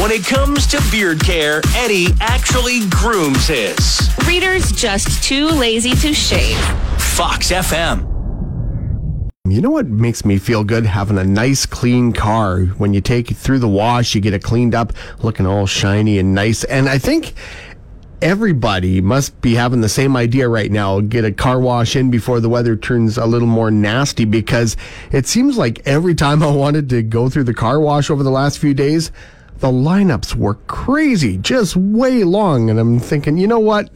When it comes to beard care, Eddie actually grooms his. Reader's just too lazy to shave. Fox FM. You know what makes me feel good? Having a nice clean car. When you take it through the wash, you get it cleaned up, looking all shiny and nice. And I think everybody must be having the same idea right now. Get a car wash in before the weather turns a little more nasty because it seems like every time I wanted to go through the car wash over the last few days, the lineups were crazy, just way long. And I'm thinking, you know what?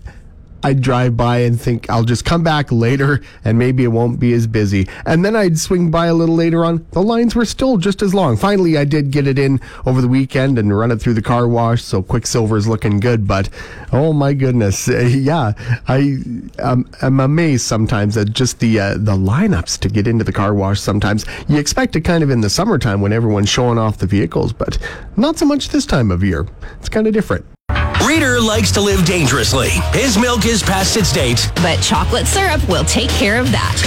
I'd drive by and think I'll just come back later and maybe it won't be as busy. And then I'd swing by a little later on. The lines were still just as long. Finally, I did get it in over the weekend and run it through the car wash. So Quicksilver is looking good. But oh my goodness. Uh, yeah, I, um, I'm amazed sometimes at just the, uh, the lineups to get into the car wash sometimes. You expect it kind of in the summertime when everyone's showing off the vehicles, but not so much this time of year. It's kind of different. Reader likes to live dangerously. His milk is past its date. But chocolate syrup will take care of that.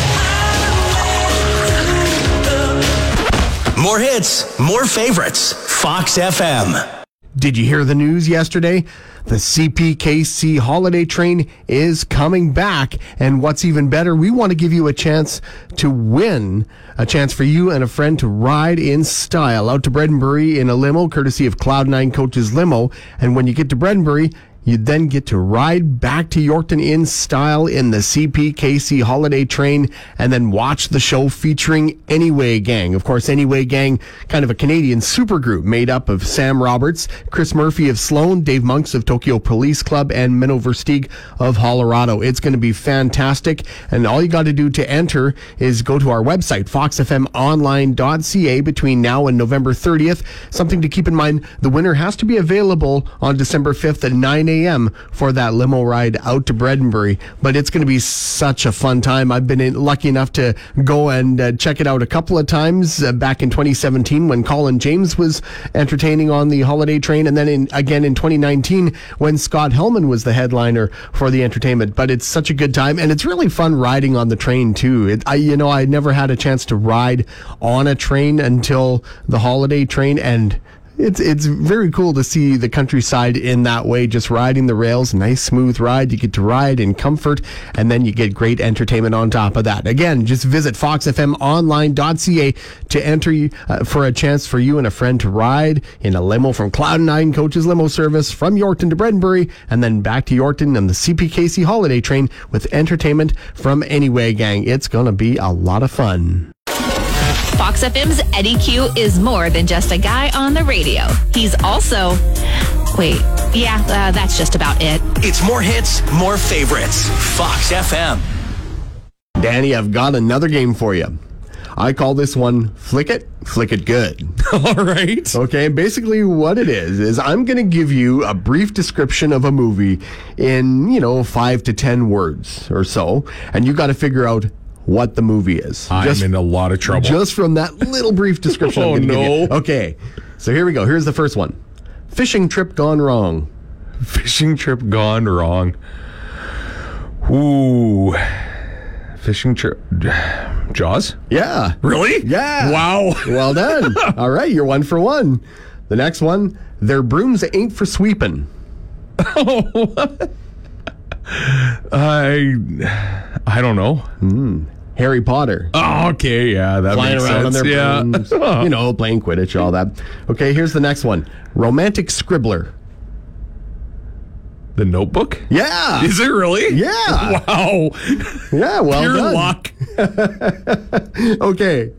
More hits, more favorites. Fox FM. Did you hear the news yesterday? The CPKC holiday train is coming back. And what's even better, we want to give you a chance to win, a chance for you and a friend to ride in style out to Bredenbury in a limo, courtesy of Cloud9 Coaches Limo. And when you get to Bredenbury, you then get to ride back to Yorkton in style in the CPKC holiday train and then watch the show featuring Anyway Gang. Of course, Anyway Gang, kind of a Canadian supergroup made up of Sam Roberts, Chris Murphy of Sloan, Dave Monks of Tokyo Police Club, and Menno Versteeg of Hollerado. It's going to be fantastic. And all you got to do to enter is go to our website, foxfmonline.ca between now and November 30th. Something to keep in mind, the winner has to be available on December 5th at 9 a.m. for that limo ride out to Bredenbury. But it's going to be such a fun time. I've been lucky enough to go and uh, check it out a couple of times uh, back in 2017 when Colin James was entertaining on the holiday train, and then in, again in 2019 when Scott Helman was the headliner for the entertainment. But it's such a good time, and it's really fun riding on the train too. It, I, you know, I never had a chance to ride on a train until the holiday train, and it's it's very cool to see the countryside in that way, just riding the rails. Nice smooth ride. You get to ride in comfort, and then you get great entertainment on top of that. Again, just visit foxfmonline.ca to enter uh, for a chance for you and a friend to ride in a limo from Cloud9 Coaches Limo Service from Yorkton to Bredenbury, and then back to Yorkton on the CPKC holiday train with entertainment from Anyway Gang. It's gonna be a lot of fun. Fox FM's Eddie Q is more than just a guy on the radio. He's also. Wait, yeah, uh, that's just about it. It's more hits, more favorites. Fox FM. Danny, I've got another game for you. I call this one Flick It, Flick It Good. All right. Okay, basically what it is, is I'm going to give you a brief description of a movie in, you know, five to ten words or so, and you got to figure out what the movie is. I'm just, in a lot of trouble. Just from that little brief description. oh, no. Okay, so here we go. Here's the first one Fishing trip gone wrong. Fishing trip gone wrong. Ooh. Fishing trip. Jaws? Yeah. Really? Yeah. Wow. Well done. All right, you're one for one. The next one, their brooms ain't for sweeping. Oh, I I don't know. Mm. Harry Potter. Oh, okay, yeah, that Flying makes around sense. on their yeah. you know, playing Quidditch, all that. Okay, here's the next one. Romantic scribbler. The Notebook? Yeah. Is it really? Yeah. Wow. Yeah, well Pure done. luck. Okay.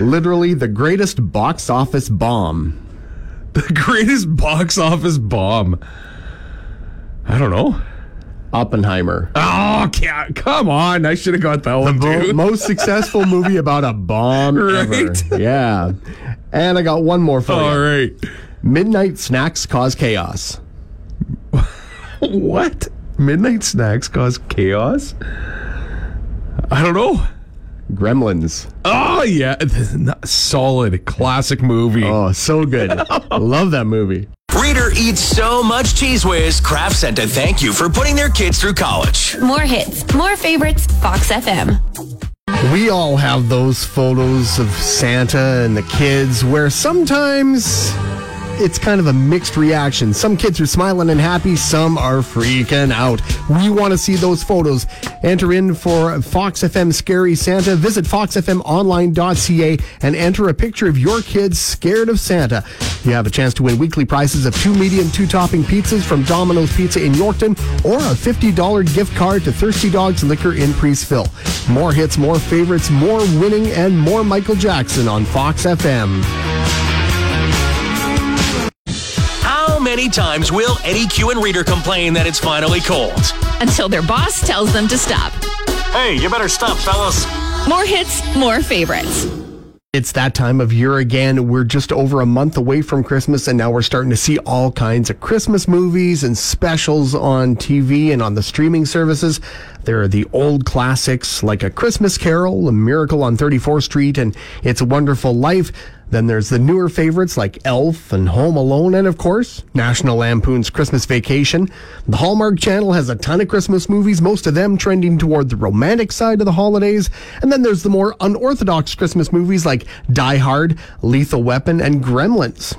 Literally the greatest box office bomb. The greatest box office bomb. I don't know. Oppenheimer. Oh, come on. I should have got that one too. most successful movie about a bomb Right. ever. Yeah. And I got one more for All you. right. Midnight snacks cause chaos. What? Midnight snacks cause chaos? I don't know. Gremlins. Oh yeah, solid classic movie. Oh, so good. Love that movie. Reader eats so much Cheez Whiz, Kraft sent a thank you for putting their kids through college. More hits, more favorites, Fox FM. We all have those photos of Santa and the kids where sometimes it's kind of a mixed reaction. Some kids are smiling and happy, some are freaking out. We want to see those photos. Enter in for Fox FM Scary Santa. Visit foxfmonline.ca and enter a picture of your kids scared of Santa. You have a chance to win weekly prizes of two medium, two topping pizzas from Domino's Pizza in Yorkton or a $50 gift card to Thirsty Dogs Liquor in Priestville. More hits, more favorites, more winning, and more Michael Jackson on Fox FM. Many times will Eddie Q and Reader complain that it's finally cold? Until their boss tells them to stop. Hey, you better stop, fellas. More hits, more favorites. It's that time of year again. We're just over a month away from Christmas, and now we're starting to see all kinds of Christmas movies and specials on TV and on the streaming services. There are the old classics like A Christmas Carol, A Miracle on 34th Street, and It's a Wonderful Life. Then there's the newer favorites like Elf and Home Alone, and of course, National Lampoon's Christmas Vacation. The Hallmark Channel has a ton of Christmas movies, most of them trending toward the romantic side of the holidays. And then there's the more unorthodox Christmas movies like Die Hard, Lethal Weapon, and Gremlins.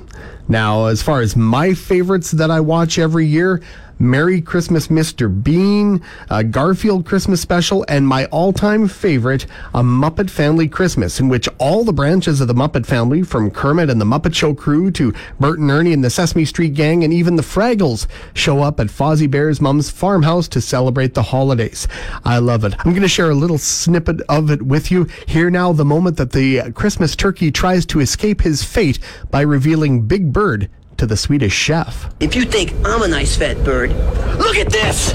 Now, as far as my favorites that I watch every year, Merry Christmas, Mr. Bean, a Garfield Christmas special, and my all time favorite, A Muppet Family Christmas, in which all the branches of the Muppet family, from Kermit and the Muppet Show crew to Bert and Ernie and the Sesame Street Gang, and even the Fraggles, show up at Fozzie Bear's mom's farmhouse to celebrate the holidays. I love it. I'm going to share a little snippet of it with you. Here now, the moment that the Christmas turkey tries to escape his fate by revealing Big Bird to the Swedish chef. If you think I'm a nice fat bird, look at this!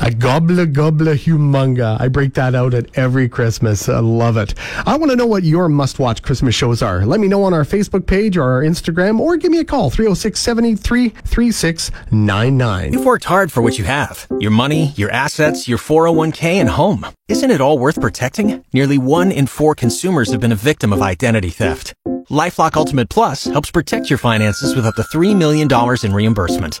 A gobbler gobbler humunga. I break that out at every Christmas. I love it. I want to know what your must watch Christmas shows are. Let me know on our Facebook page or our Instagram or give me a call 306 783 3699. You've worked hard for what you have your money, your assets, your 401k, and home. Isn't it all worth protecting? Nearly one in four consumers have been a victim of identity theft. Lifelock Ultimate Plus helps protect your finances with up to $3 million in reimbursement.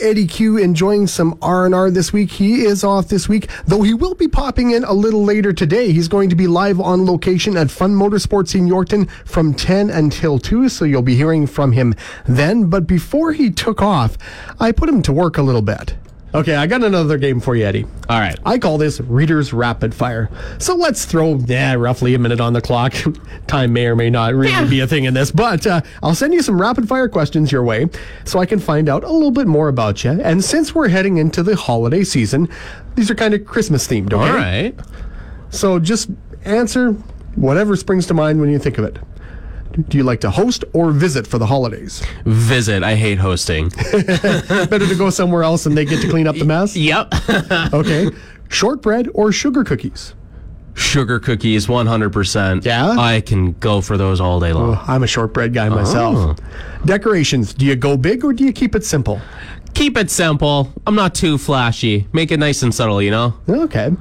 Eddie Q enjoying some R&R this week. He is off this week, though he will be popping in a little later today. He's going to be live on location at Fun Motorsports in Yorkton from 10 until 2, so you'll be hearing from him then. But before he took off, I put him to work a little bit. Okay, I got another game for you, Eddie. All right. I call this Reader's Rapid Fire. So let's throw, yeah, roughly a minute on the clock. Time may or may not really be a thing in this, but uh, I'll send you some rapid fire questions your way so I can find out a little bit more about you. And since we're heading into the holiday season, these are kind of Christmas themed, okay? All right. So just answer whatever springs to mind when you think of it. Do you like to host or visit for the holidays? Visit. I hate hosting. Better to go somewhere else and they get to clean up the mess? yep. Okay. Shortbread or sugar cookies? Sugar cookies, 100%. Yeah? I can go for those all day long. Oh, I'm a shortbread guy myself. Oh. Decorations, do you go big or do you keep it simple? Keep it simple. I'm not too flashy. Make it nice and subtle, you know? Okay.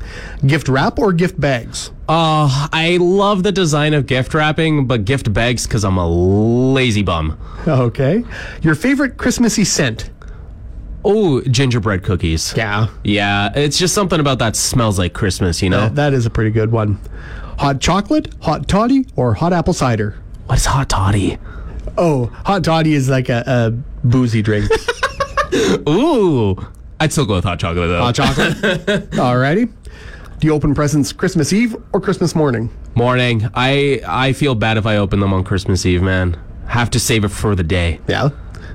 Gift wrap or gift bags? Uh, I love the design of gift wrapping, but gift bags because I'm a lazy bum. Okay. Your favorite Christmassy scent? Oh, gingerbread cookies. Yeah. Yeah, it's just something about that smells like Christmas, you know? That is a pretty good one. Hot chocolate, hot toddy, or hot apple cider? What's hot toddy? Oh, hot toddy is like a, a boozy drink. Ooh. I'd still go with hot chocolate though. hot chocolate. Alrighty. Do you open presents Christmas Eve or Christmas morning? Morning. I I feel bad if I open them on Christmas Eve, man. Have to save it for the day. Yeah.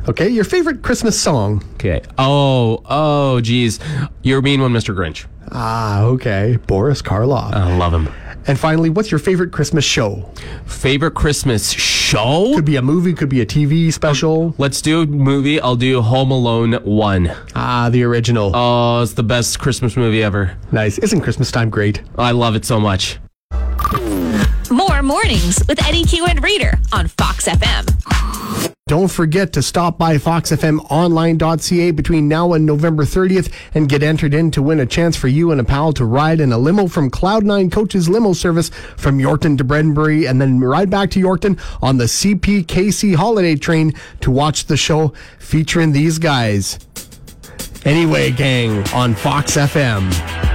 Okay, your favorite Christmas song. Okay. Oh, oh, geez. You're mean one, Mr. Grinch. Ah, okay. Boris Karloff. I love him. and finally, what's your favorite Christmas show? Favorite Christmas show? Could be a movie, could be a TV special. Let's do a movie. I'll do Home Alone 1. Ah, the original. Oh, it's the best Christmas movie ever. nice. Isn't Christmas time great? I love it so much. More mornings with Eddie Q and Reader on Fox FM. Don't forget to stop by foxfmonline.ca between now and November 30th and get entered in to win a chance for you and a pal to ride in a limo from Cloud9 Coaches limo service from Yorkton to Bredenbury and then ride back to Yorkton on the CPKC holiday train to watch the show featuring these guys. Anyway, gang, on Fox FM.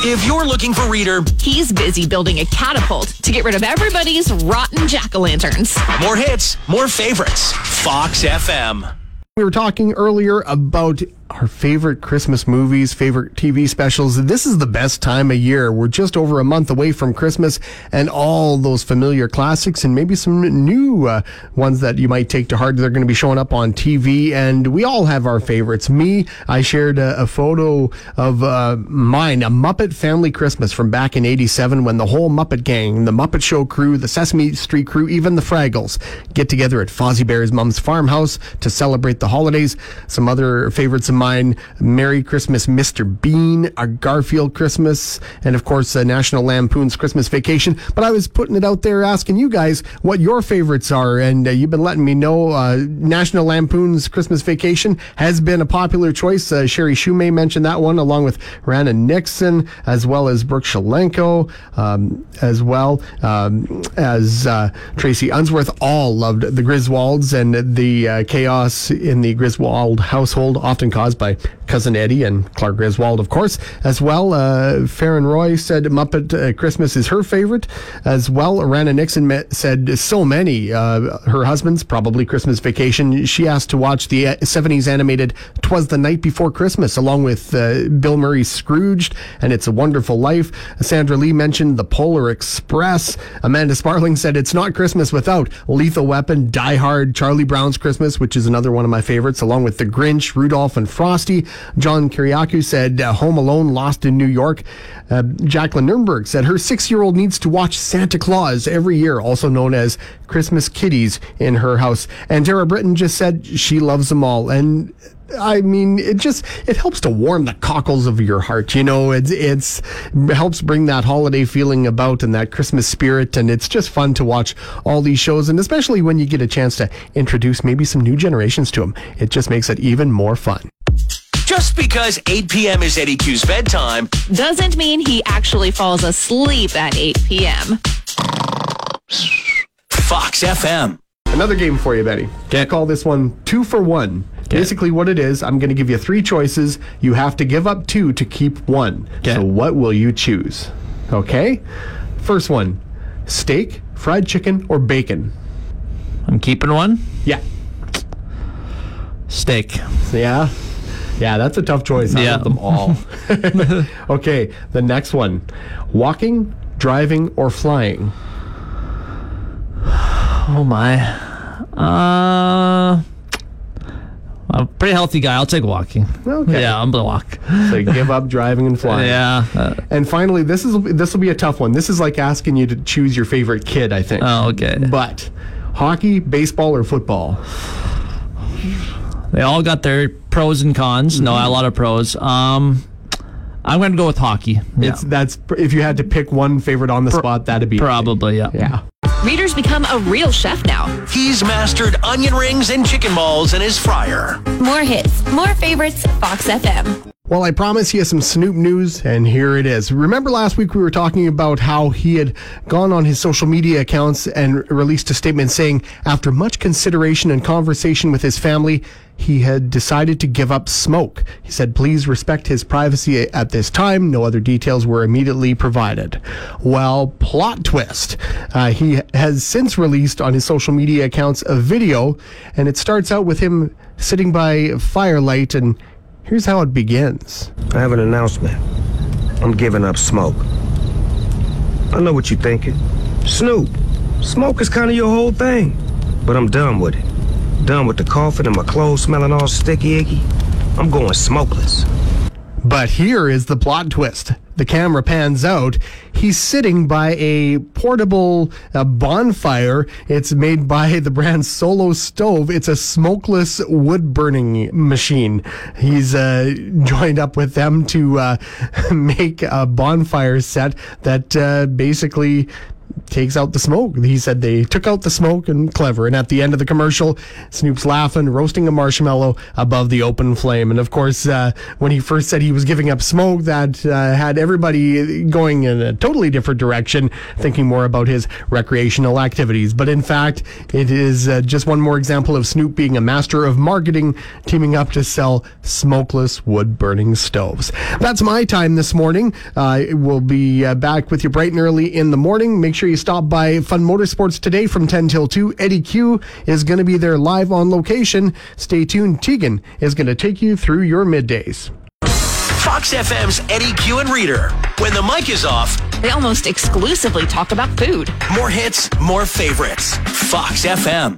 If you're looking for Reader, He's busy building a catapult to get rid of everybody's rotten jack o' lanterns. more hits, more favorites. Fox FM. We were talking earlier about our favorite Christmas movies, favorite TV specials. This is the best time of year. We're just over a month away from Christmas and all those familiar classics and maybe some new uh, ones that you might take to heart. They're going to be showing up on TV and we all have our favorites. Me, I shared a, a photo of uh, mine, a Muppet Family Christmas from back in 87 when the whole Muppet gang, the Muppet Show crew, the Sesame Street crew, even the Fraggles get together at Fozzie Bear's mom's farmhouse to celebrate the holidays. Some other favorites mine, Merry Christmas, Mr. Bean, a Garfield Christmas, and of course, uh, National Lampoon's Christmas Vacation. But I was putting it out there asking you guys what your favorites are, and uh, you've been letting me know uh, National Lampoon's Christmas Vacation has been a popular choice. Uh, Sherry Shumay mentioned that one, along with Rana Nixon, as well as Brooke Shalenko, um, as well um, as uh, Tracy Unsworth. All loved the Griswolds and the chaos in the Griswold household, often caused by cousin Eddie and Clark Griswold, of course, as well. Uh, Farron Roy said Muppet uh, Christmas is her favorite, as well. Rana Nixon met, said so many. Uh, her husband's probably Christmas Vacation. She asked to watch the uh, 70s animated "Twas the Night Before Christmas," along with uh, Bill Murray's Scrooged and "It's a Wonderful Life." Sandra Lee mentioned the Polar Express. Amanda Sparling said it's not Christmas without Lethal Weapon, Die Hard, Charlie Brown's Christmas, which is another one of my favorites, along with The Grinch, Rudolph, and Frosty. John Kiriakou said uh, Home Alone, Lost in New York. Uh, Jacqueline Nurnberg said her six-year-old needs to watch Santa Claus every year, also known as Christmas Kitties, in her house. And Tara Britton just said she loves them all. And I mean, it just it helps to warm the cockles of your heart. You know, it's it's it helps bring that holiday feeling about and that Christmas spirit, and it's just fun to watch all these shows, and especially when you get a chance to introduce maybe some new generations to them. It just makes it even more fun. Just because 8 p.m. is Eddie Q's bedtime, Doesn't mean he actually falls asleep at 8 p.m. Fox FM. Another game for you, Betty. I call this one two for one. Basically, what it is, I'm going to give you three choices. You have to give up two to keep one. So, what will you choose? Okay. First one steak, fried chicken, or bacon? I'm keeping one. Yeah. Steak. Yeah. Yeah, that's a tough choice. I Yeah. love them all. okay, the next one walking, driving, or flying? Oh my. Uh, I'm a pretty healthy guy. I'll take walking. Okay. Yeah, I'm gonna walk. So, give up driving and flying. Yeah. Uh, And finally, this is this will be a tough one. This is like asking you to choose your favorite kid, I think. oh, okay. But hockey, baseball, or football? They all got their pros and cons. No, a lot of pros. Um, I'm gonna go with hockey. Yeah. It's that's if you had to pick one favorite on the spot, that'd be it. Probably. Yeah. Yeah. Reader's become a real chef now. He's mastered onion rings and chicken balls in his fryer. More hits, more favorites, Fox FM. Well, I promise you some Snoop news, and here it is. Remember last week we were talking about how he had gone on his social media accounts and released a statement saying, after much consideration and conversation with his family, he had decided to give up smoke. He said, please respect his privacy at this time. No other details were immediately provided. Well, plot twist. Uh, he has since released on his social media accounts a video, and it starts out with him sitting by firelight and Here's how it begins. I have an announcement. I'm giving up smoke. I know what you're thinking. Snoop, smoke is kind of your whole thing. But I'm done with it. Done with the coughing and my clothes smelling all sticky icky. I'm going smokeless. But here is the plot twist. The camera pans out. He's sitting by a portable uh, bonfire. It's made by the brand Solo Stove. It's a smokeless wood burning machine. He's uh, joined up with them to uh, make a bonfire set that uh, basically takes out the smoke. He said they took out the smoke and clever. And at the end of the commercial, Snoop's laughing, roasting a marshmallow above the open flame. And of course, uh, when he first said he was giving up smoke, that uh, had everybody going in a totally different direction, thinking more about his recreational activities. But in fact, it is uh, just one more example of Snoop being a master of marketing, teaming up to sell smokeless wood burning stoves. That's my time this morning. Uh, we'll be uh, back with you bright and early in the morning. Make sure you stop by Fun Motorsports today from 10 till 2. Eddie Q is going to be there live on location. Stay tuned. Tegan is going to take you through your middays. Fox FM's Eddie Q and Reader. When the mic is off, They almost exclusively talk about food. more hits, more favorites. Fox FM.